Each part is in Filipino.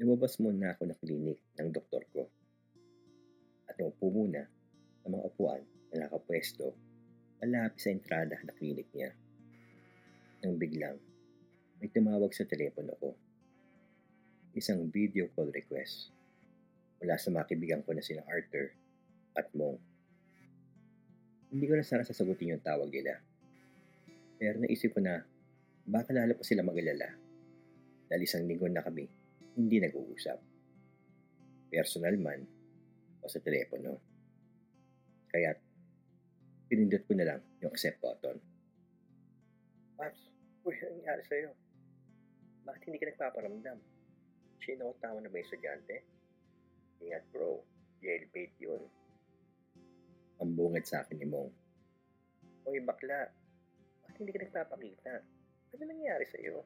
Lumabas muna ako ng klinik ng doktor ko at umupo muna sa mga upuan na nakapwesto malapit sa entrada ng klinik niya. Nang biglang, may tumawag sa telepono ko. Isang video call request mula sa mga kaibigan ko na sina Arthur at Mong. Hindi ko na sana sasagutin yung tawag nila. Pero naisip ko na baka lalo pa sila mag-alala dahil isang linggo na kami hindi nag-uusap. Personal man o sa telepono. Kaya pinindot ko na lang yung accept button. Paps, uy, ano nangyari sa'yo? Bakit hindi ka nagpaparamdam? Sino tama na ba yung estudyante? Ingat bro, jailbait yun. Ang bungad sa akin ni Mong. Uy, bakla, bakit hindi ka nagpapakita? Ano nangyari sa'yo?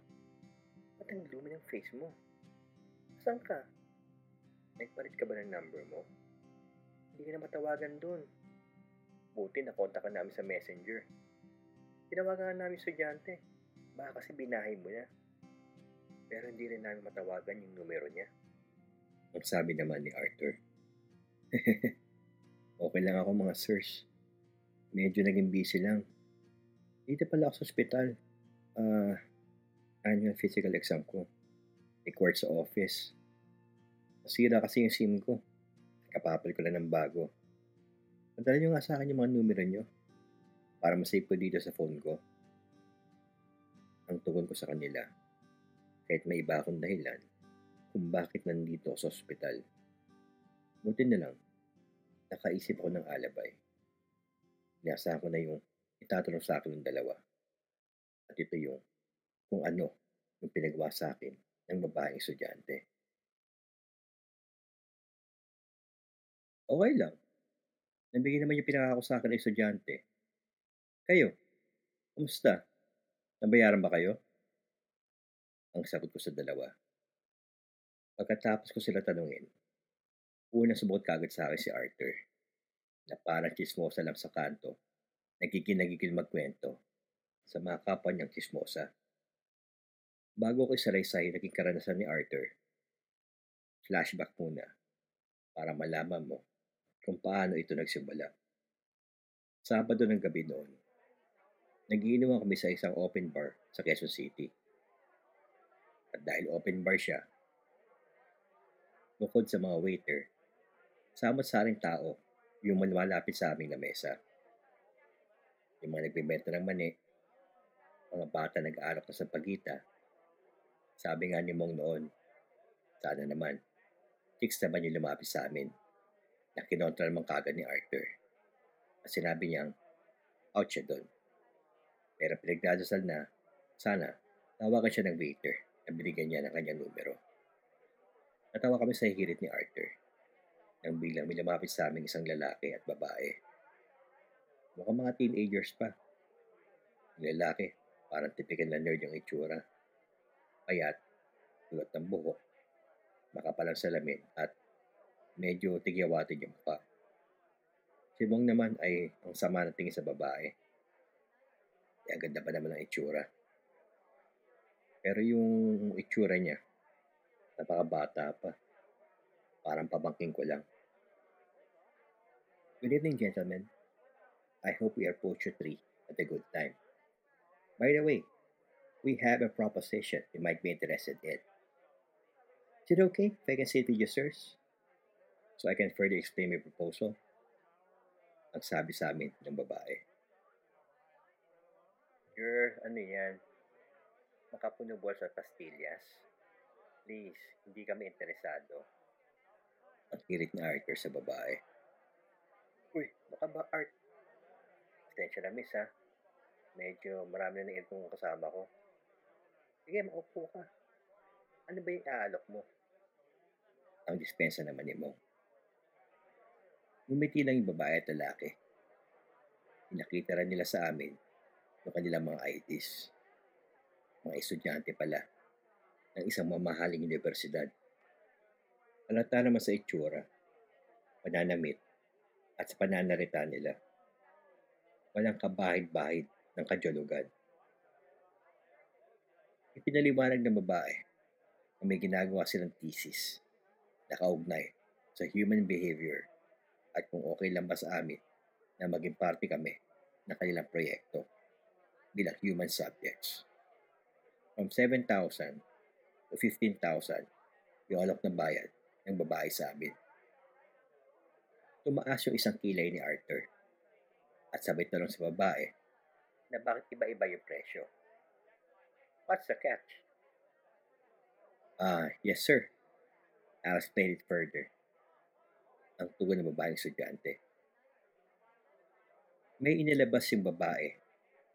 Ba't ang gloomy ng face mo? Saan ka? Nagpalit ka ba ng number mo? Hindi ka na matawagan dun. Buti nakonta ka namin sa messenger. Tinawagan namin estudyante. Baka kasi binahay mo na. Pero hindi rin namin matawagan yung numero niya. Ang sabi naman ni Arthur. okay lang ako mga sirs. Medyo naging busy lang. Dito pala ako sa ospital. Ah, annual physical exam ko. Record sa office. Nasira kasi yung SIM ko. Kapapal ko lang ng bago. Padala nyo nga sa akin yung mga numero nyo para masave ko dito sa phone ko. Ang tugon ko sa kanila, kahit may iba akong dahilan kung bakit nandito ako sa ospital. Buti na lang, nakaisip ako ng alabay. Inaasahan ko na yung itatanong sa akin ng dalawa. At ito yung kung ano yung pinagawa sa akin ng babaeng estudyante. Okay lang. Nabigay naman yung pinakako sa akin ng estudyante. Kayo, kumusta? Nabayaran ba kayo? Ang sagot ko sa dalawa. Pagkatapos ko sila tanungin, unang sumagot kagad sa akin si Arthur na parang chismosa lang sa kanto, nagkikinagigil magkwento sa mga kapwa niyang chismosa. Bago ko isaraysay naging karanasan ni Arthur, flashback muna para malaman mo kung paano ito nagsimula. Sabado ng gabi noon, nagiinuman kami sa isang open bar sa Quezon City. At dahil open bar siya, bukod sa mga waiter, samot-saring tao yung malapit sa aming na mesa. Yung mga nagbibenta ng mani, mga bata nag-aalok na sa pagita. Sabi nga ni Mong noon, sana naman, chicks naman yung lumapit sa amin na kinontra naman kagad ni Arthur. At sinabi niyang, out siya doon. Pero pinagdadasal na, sana, tawagan siya ng waiter na binigyan niya ng kanyang numero. Natawa kami sa higirit ni Arthur nang biglang may lumapit sa aming isang lalaki at babae. Mukhang mga teenagers pa. Yung lalaki, parang tipikan na nerd yung itsura. Payat, tulad ng buhok, makapalang salamin at medyo tigyawatin yung mukha. Si Mong naman ay ang sama ng tingin sa babae. Kaya ganda pa naman ang itsura. Pero yung itsura niya, napakabata pa. Parang pabangking ko lang. Good evening, gentlemen. I hope we are both three at a good time. By the way, we have a proposition you might be interested in. Is it okay if I can sit with you, sirs? So I can further explain my proposal? Ang sabi sa amin ng babae. You're, ano yan, makapunubol sa pastillas. Please, hindi kami interesado. Ang kirit ni Arthur sa babae. Uy, baka ba Art? Attention na miss ha. Medyo marami na itong kasama ko. Sige, maupo ka. Ano ba yung aalok mo? Ang dispensa naman ni Mong. Ngumiti lang yung babae at lalaki. Pinakita rin nila sa amin yung kanilang mga IDs. Mga estudyante pala ng isang mamahaling universidad. Halata naman sa itsura, pananamit, at sa pananarita nila. Walang kabahid-bahid ng kadyolugan. Ipinaliwanag ng babae na may ginagawa silang thesis na kaugnay sa human behavior at kung okay lang ba sa amin na maging parte kami ng kanilang proyekto bilang human subjects. From 7,000 to 15,000 yung alok na bayad ng babae sa amin. Tumaas yung isang kilay ni Arthur at sabay tanong sa babae na bakit iba-iba yung presyo. What's the catch? Ah, uh, yes sir. I'll explain it further. Ang tugon ng babaeng estudyante. May inilabas yung babae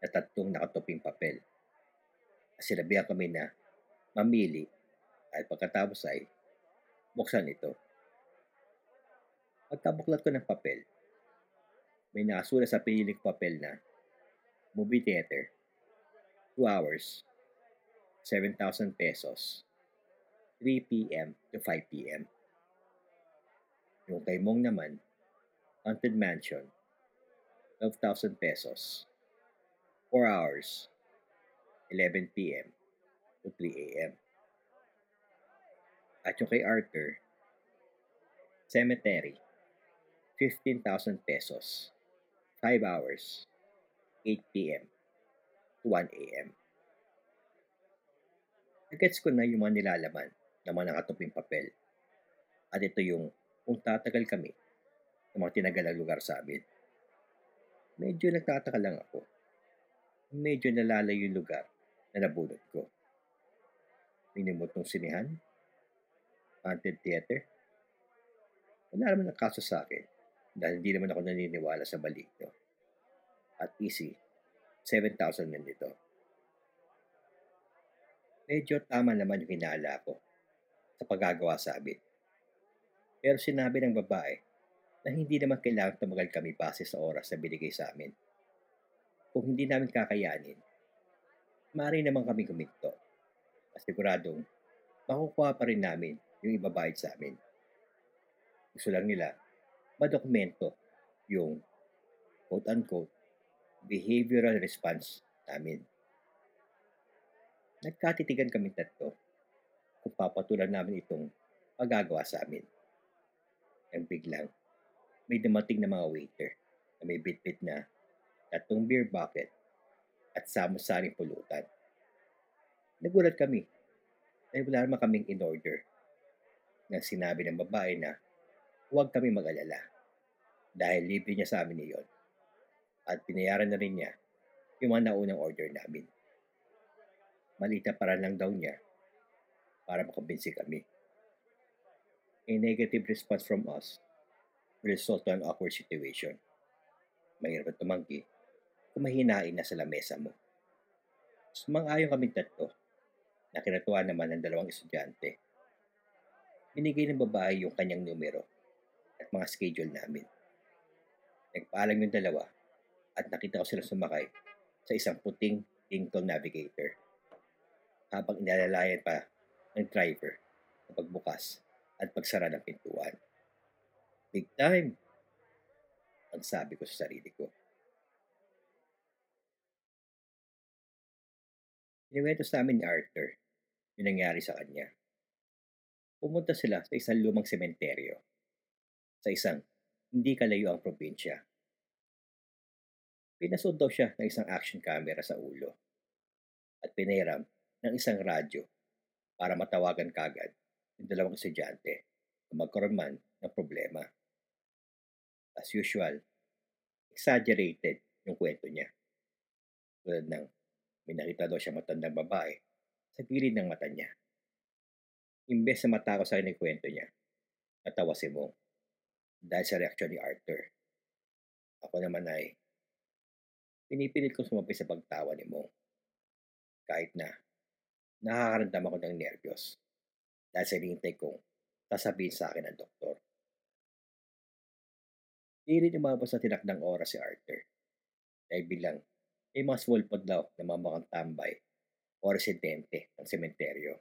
na tatlong nakatuping papel. Sinabihan kami na mamili at pagkatapos ay buksan ito. Pagkabuklat ko ng papel, may nakasulat sa piniling papel na movie theater, 2 hours, 7,000 pesos, 3 p.m. to 5 p.m. Yung kay Mong naman, Haunted Mansion, 12,000 pesos, 4 hours, 11 p.m. to 3 a.m. At yung kay Arthur, Cemetery, 15,000 pesos, 5 hours, 8 p.m. to 1 a.m. Nagets ko na yung mga nilalaman ng mga nakatuping papel. At ito yung kung tatagal kami sa mga tinagalang lugar sa amin. Medyo nagtataka lang ako. Medyo nalalayo yung lugar na nabulot ko. Minimot ng sinihan, haunted theater. Wala naman ang kaso sa akin dahil hindi naman ako naniniwala sa balik nyo. At easy, 7,000 man dito. Medyo tama naman yung hinala ko sa paggagawa sa amin. Pero sinabi ng babae na hindi naman kailangan tumagal kami base sa oras na binigay sa amin. Kung hindi namin kakayanin, maaari naman kami kuminto. Siguradong makukuha pa rin namin yung ibabayad sa amin. Gusto lang nila madokumento yung quote-unquote behavioral response namin. Nagkatitigan kami tatlo kung papatulan namin itong pagagawa sa amin. Ang biglang, may dumating na mga waiter na may bitbit na tatlong beer bucket at samusaring pulutan. Nagulat kami dahil wala naman kaming in-order nang sinabi ng babae na huwag kami mag-alala dahil libre niya sa amin iyon at pinayaran na rin niya yung mga naunang order namin. Malita para lang daw niya para makabinsig kami. A negative response from us will result to an awkward situation. Mahirap at tumanggi kung mahinain na sa lamesa mo. Sumang-ayon kami tatlo na kinatuwa naman ng dalawang estudyante. Binigay ng babae yung kanyang numero at mga schedule namin. Nagpaalam yung dalawa at nakita ko sila sumakay sa isang puting Lincoln Navigator habang inalalayan pa ng driver sa pagbukas at pagsara ng pintuan. Big time! Ang sabi ko sa sarili ko. Iniwento sa amin ni Arthur yung nangyari sa kanya. Pumunta sila sa isang lumang sementeryo sa isang hindi kalayo ang probinsya. Pinasod daw siya ng isang action camera sa ulo at pinahiram ng isang radyo para matawagan kagad ng dalawang estudyante kung magkaroon man ng problema. As usual, exaggerated yung kwento niya. Tulad ng may nakita daw siya matandang babae sa gilid ng mata niya. Imbes na matako sa akin kwento niya, natawa si Mo dahil sa reaksyon ni Arthur. Ako naman ay pinipilit kong sumabi sa pagtawa ni Mo. Kahit na nakakaramdam ako ng nervyos dahil sa hinihintay kong sasabihin sa akin ng doktor. Di rin umabot sa tinakdang oras si Arthur. Dahil bilang may mga swolpod daw na mamakang tambay o residente ng sementeryo.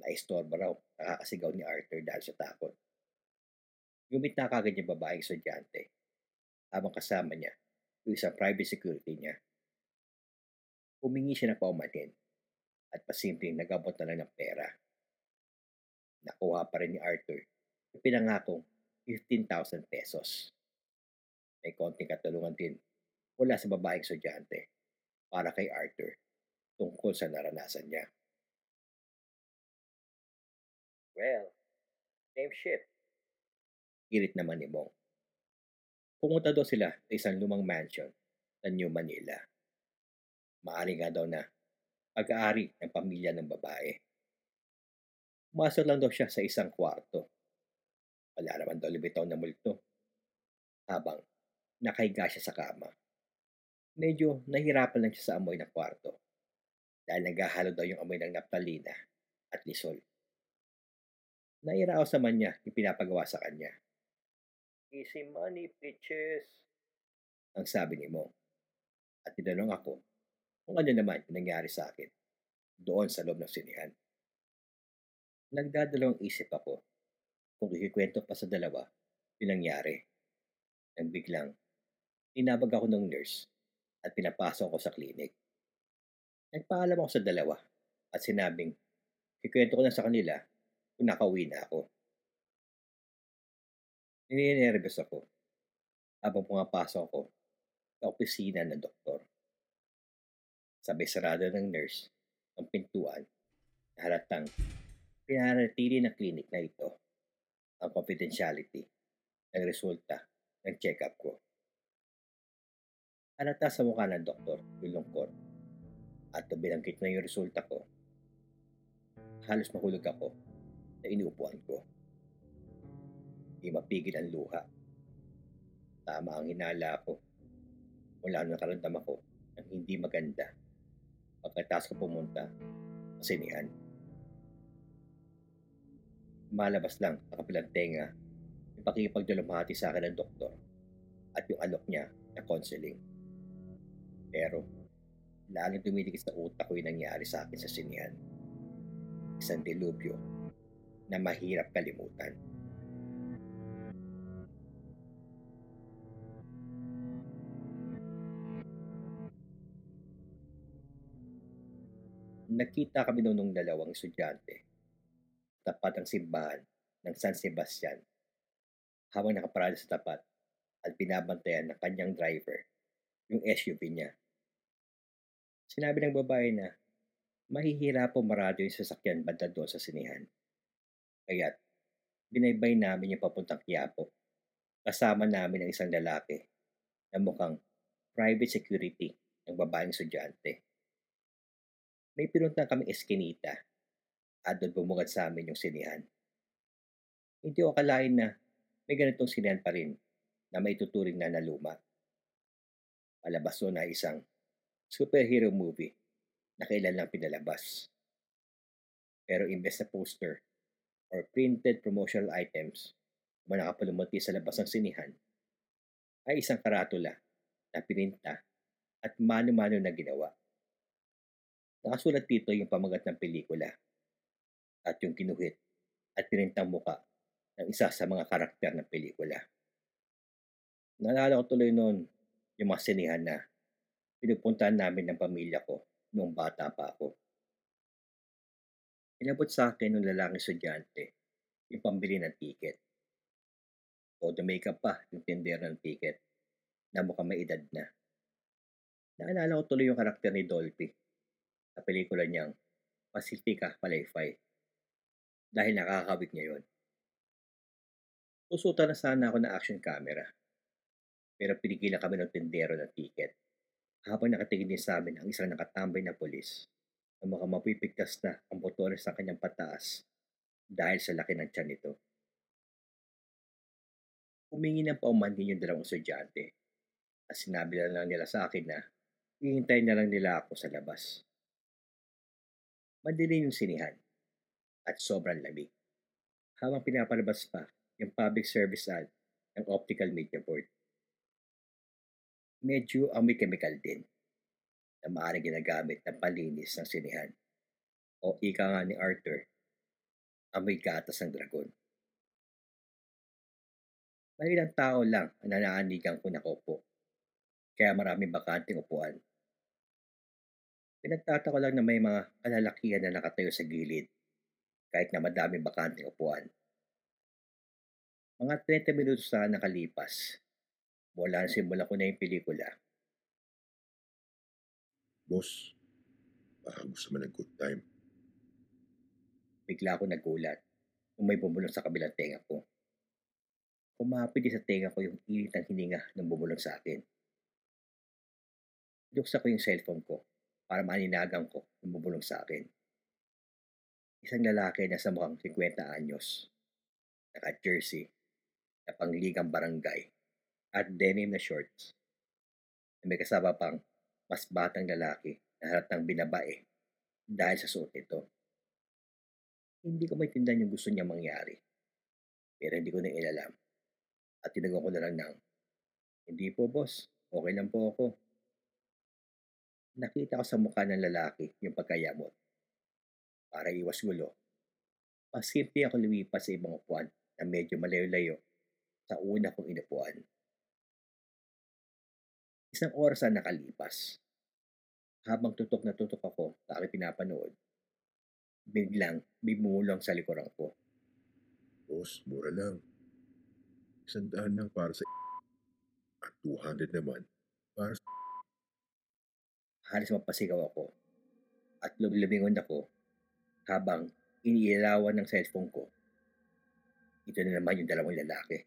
Naistorba raw, nakakasigaw ni Arthur dahil sa takot. Gumit na kagad yung babaeng estudyante habang kasama niya yung isang private security niya. Humingi siya ng paumatin at pasimpleng nagabot na lang ng pera. Nakuha pa rin ni Arthur yung pinangakong 15,000 pesos. May konting katulungan din mula sa babaeng estudyante para kay Arthur tungkol sa naranasan niya. Well, same shit. Irit naman ni Mong. Pumunta daw sila sa isang lumang mansion sa New Manila. Maari nga daw na pag-aari ng pamilya ng babae. Pumasok lang daw siya sa isang kwarto. Wala naman daw libitaw na multo. Habang nakahiga siya sa kama. Medyo nahirapan lang siya sa amoy ng kwarto. Dahil naghahalo daw yung amoy ng naptalina at lisol. Nairaos naman niya yung pinapagawa sa kanya. Easy money, bitches. Ang sabi ni Mo. At tinanong ako kung ano naman yung nangyari sa akin doon sa loob ng sinihan. Nagdadalawang isip ako kung ikikwento pa sa dalawa yung nangyari. Nang biglang, tinabag ako ng nurse at pinapasok ako sa klinik. Nagpaalam ako sa dalawa at sinabing, ikwento ko na sa kanila kung nakauwi na ako. Nininervous ako habang pumapasok ako sa opisina ng doktor. Sabay sarado ng nurse ang pintuan na halatang pinanatili ng clinic na ito ang confidentiality ng resulta ng check-up ko. Halata sa mukha ng doktor yung lungkot at binanggit na yung resulta ko. Halos mahulog ako sa inuupuan ko. Di mapigil ang luha. Tama ang hinala ko mula nung nakaramdam ako ng hindi maganda pagkatapos ko pumunta sa sinihan. Malabas lang sa kapilang tenga yung pakikipagdulumhati sa akin ng doktor at yung alok niya na counseling. Pero, lalong dumidikit sa utak ko yung nangyari sa akin sa sinihan. Isang dilubyo na mahirap kalimutan. Nagkita kami noon ng dalawang estudyante. Tapat ang simbahan ng San Sebastian. Habang nakaparada sa tapat at binabantayan ng kanyang driver yung SUV niya. Sinabi ng babae na mahihira po marado yung sasakyan banda doon sa sinihan. Kaya't binaybay namin yung papuntang Quiapo. Kasama namin ang isang lalaki na mukhang private security ng babaeng estudyante. May pinuntan kami eskinita at doon bumungad sa amin yung sinihan. Hindi ko akalain na may ganitong sinihan pa rin na may tuturing na naluma. Palabas na isang superhero movie na kailan lang pinalabas. Pero imbes na poster or printed promotional items na nakapalumuti sa labas ng sinihan, ay isang karatula na pininta at mano-mano na ginawa. Nakasulat dito yung pamagat ng pelikula at yung kinuhit at pinintang muka ng isa sa mga karakter ng pelikula. Naalala ko tuloy noon yung mga sinihan na pinupuntahan namin ng pamilya ko noong bata pa ako. Inabot sa akin ng lalaking estudyante yung pambili ng ticket. O makeup pa yung tindera ng ticket na mukhang may edad na. Naalala ko tuloy yung karakter ni Dolphy sa pelikula niyang Pacifica Palayfay dahil nakakawig niya yon. Susuta na sana ako ng action camera pero pinigilan kami ng tindero ng ticket habang nakatingin din sa amin ang isang nakatambay na polis na mukhang mapipigtas na ang botones sa kanyang pataas dahil sa laki ng tiyan nito. Humingi ng paumanhin yung dalawang estudyante at sinabi na lang nila sa akin na hihintayin na lang nila ako sa labas. Madilim yung sinihan at sobrang lamig. Habang pinapalabas pa yung public service ad ng optical media board. Medyo amoy chemical din na maaaring ginagamit ng palinis ng sinihan. O ika nga ni Arthur, amoy gatas ng dragon. Malilang tao lang ang nanaanigan ko na kopo. Kaya maraming bakanting upuan. Pinagtataka lang na may mga kalalakihan na nakatayo sa gilid kahit na madaming bakanteng upuan. Mga 30 minutos na nakalipas mula na simulan ko na yung pelikula. Boss, baka gusto mo ng good time. Bigla ako nagulat nung may bumulong sa kabilang tenga ko. Kumapit din sa tenga ko yung init ng hininga ng bumulong sa akin. Binuksan ko yung cellphone ko para maninagang ko yung bumulong sa akin. Isang lalaki na sa mukhang 50 anyos, naka-jersey, na pangligang barangay, at denim na shorts. Na may kasama pang mas batang lalaki na halatang binabae dahil sa suot nito. Hindi ko maintindihan yung gusto niya mangyari. Pero hindi ko na ilalam. At tinagon ko na lang ng, Hindi po boss, okay lang po ako. Nakita ko sa mukha ng lalaki yung pagkayamot. Para iwas gulo, pasimple ako lumipas sa ibang upuan na medyo malayo-layo sa una kong inupuan. Isang oras na nakalipas. Habang tutok na tutok ako sa aking pinapanood, biglang bimulong sa likuran ko. Boss, mura lang. Isang daan lang para sa at 200 naman para sa Halos mapasigaw ako at lumilingon ako habang iniilawan ng cellphone ko. Ito na naman yung dalawang lalaki.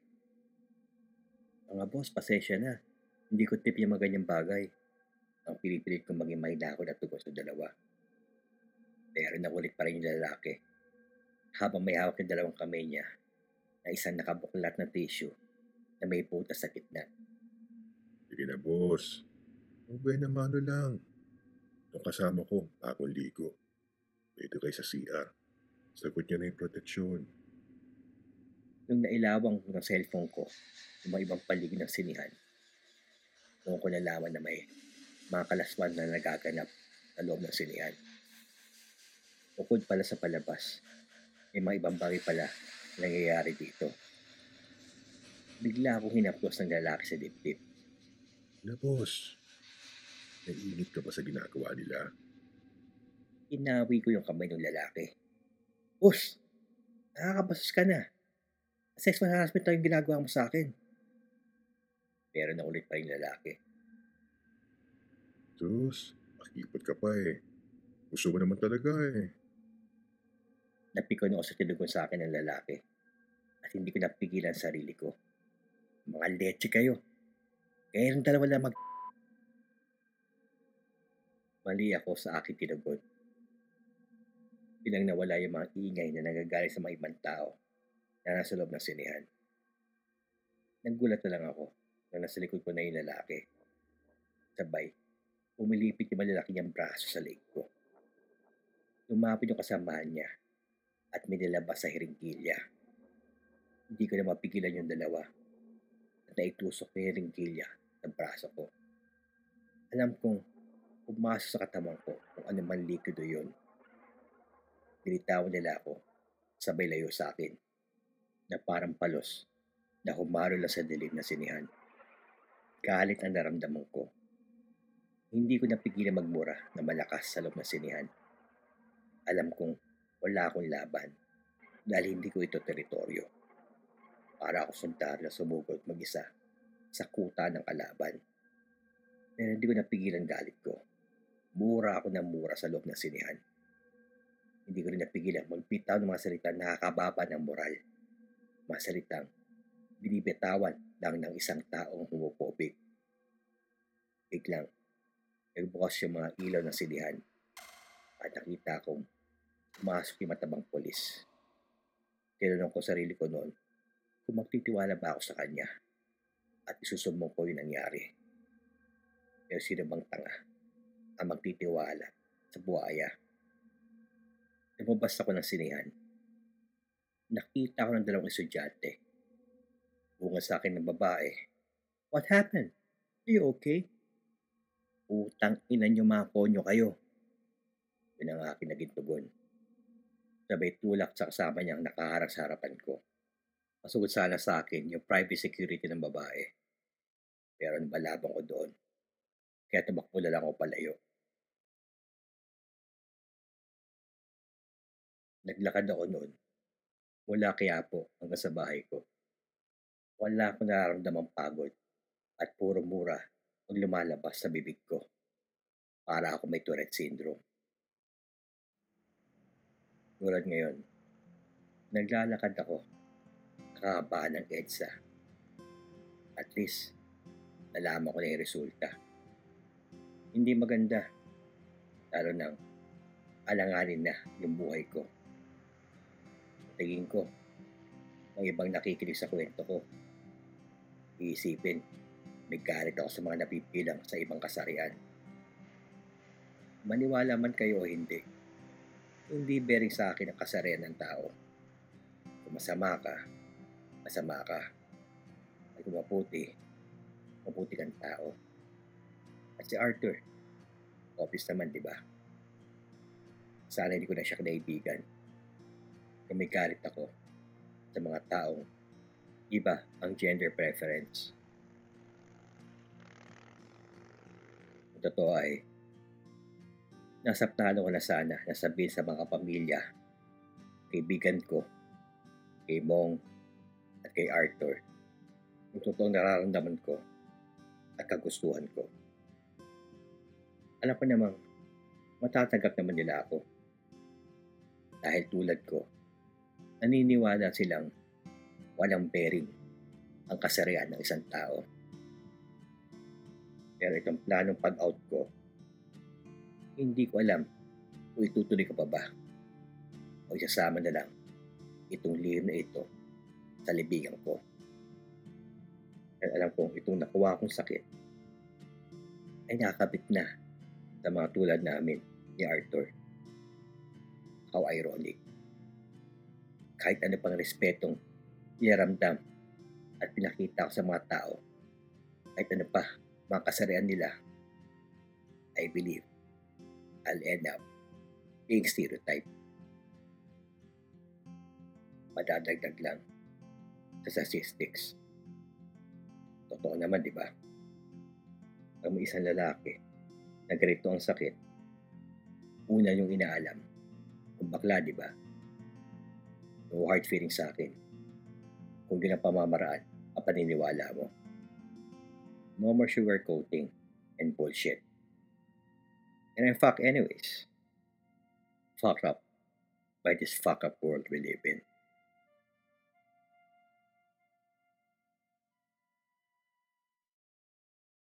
Mga boss, pasensya na. Hindi ko tip yung mga ganyang bagay. Ang pinipilit kong maging mahinahon at tugon sa dalawa. Pero nakulit pa rin yung lalaki. Habang may hawak yung dalawang kamay niya na isang nakabuklat na tissue na may butas sa gitna. Sige na, boss. Mabay na mano lang. Yung kasama ko, akong ligo. Dito kayo sa CR. Sagot niya na yung proteksyon. Nung nailawang ko ng cellphone ko, yung mga ibang paligid ng sinihan, noon ko nalaman na may mga kalaswan na nagaganap sa loob ng sinihan. Bukod pala sa palabas, may mga ibang bagay pala na nangyayari dito. Bigla akong hinaplos ng lalaki sa dibdib. Na, boss. Naiinit ka ba sa ginagawa nila? Inawi ko yung kamay ng lalaki. Boss, nakakabasos ka na. Sexual harassment lang yung ginagawa mo sa akin. Pero naulit pa yung lalaki. Sus, makipot ka pa eh. Gusto mo naman talaga eh. Napikon ako sa tinugon sa akin ng lalaki. At hindi ko napigilan sarili ko. Mga leche kayo. Kaya yung dalawa lang mag... Mali ako sa aking tinugon. Bilang nawala yung mga ingay na nagagaling sa mga ibang tao na nasa loob ng sinihan. Naggulat na lang ako na nasa likod ko na yung lalaki. Sabay, umilipit yung malalaki niyang braso sa leg ko. Lumapit yung kasamahan niya at may nilabas sa hiringkilya. Hindi ko na mapigilan yung dalawa at naitusok na yung hiringkilya ng braso ko. Alam kong pumasok sa katawan ko kung ano man likido yun. Binitawan nila ako sabay layo sa akin na parang palos na humalo lang sa dilim na sinihan. Galit ang naramdaman ko. Hindi ko napigilan magmura na malakas sa loob ng sinihan. Alam kong wala akong laban dahil hindi ko ito teritoryo. Para ako sundar na sumugod mag-isa sa kuta ng kalaban. Pero hindi ko napigilan galit ko. Mura ako ng mura sa loob ng sinihan. Hindi ko rin napigilan magbitaw ng mga salita na nakakababa ng moral. Mga salitang binibitawan lang ng isang taong humupobik. Biglang, nagbukas yung mga ilaw ng sinihan at nakita kong pumasok yung matabang polis. Tinanong ko sarili ko noon kung magtitiwala ba ako sa kanya at isusumbong ko yung nangyari. Pero sino bang tanga ang magtitiwala sa buhaya? Lumabas ako ng sinihan. Nakita ko ng dalawang estudyante. Bunga sa akin ng babae. What happened? Are you okay? Utang ina nyo mga konyo kayo. Yun ang aking naging tugon. Sabay tulak sa kasama niyang nakaharap sa harapan ko. Masugod sana sa akin yung private security ng babae. Pero nabalabang ko doon. Kaya tumakbo na lang ako palayo. Naglakad ako noon mula Quiapo hanggang sa bahay ko. Wala akong nararamdamang pagod at puro mura ang lumalabas sa bibig ko. Para ako may Tourette syndrome. Tulad ngayon, naglalakad ako kakabahan ng EDSA. At least, nalaman ko na yung resulta. Hindi maganda, lalo nang alanganin na yung buhay ko. Tingin ko, ng ibang nakikinig sa kwento ko, iisipin, may galit ako sa mga napipilang sa ibang kasarian. Maniwala man kayo o hindi, hindi bearing sa akin ang kasarian ng tao. Kung masama ka, masama ka. At kung maputi, maputi kang tao. At si Arthur, office naman, di ba? Sana hindi ko na siya kinaibigan. May galit ako sa mga taong iba ang gender preference. Ang totoo ay, nasa plano ko na sana na sabihin sa mga pamilya, kaibigan ko, kay Mong, at kay Arthur, yung totoong nararamdaman ko at kagustuhan ko. Alam ko namang matatanggap naman nila ako. Dahil tulad ko, naniniwala silang walang bearing ang kasarian ng isang tao. Pero itong planong pag-out ko, hindi ko alam kung itutuloy ko pa ba o isasama na lang itong lihim na ito sa libigan ko. Dahil alam kong itong nakuha kong sakit ay nakakabit na sa mga tulad namin ni Arthur. How ironic. Kahit ano pang respetong nilaramdam at pinakita ko sa mga tao, kahit ano pa mga kasarian nila, I believe I'll end up being stereotyped. Madadagdag lang sa statistics. Totoo naman, di ba? Ang isang lalaki na ganito ang sakit, una yung inaalam, kung bakla, di ba? No hard feeling sa akin. Kung ginapamamaraan ang paniniwala mo. No more sugarcoating and bullshit. And I'm fuck anyways. Fuck up by this fuck up world we live in.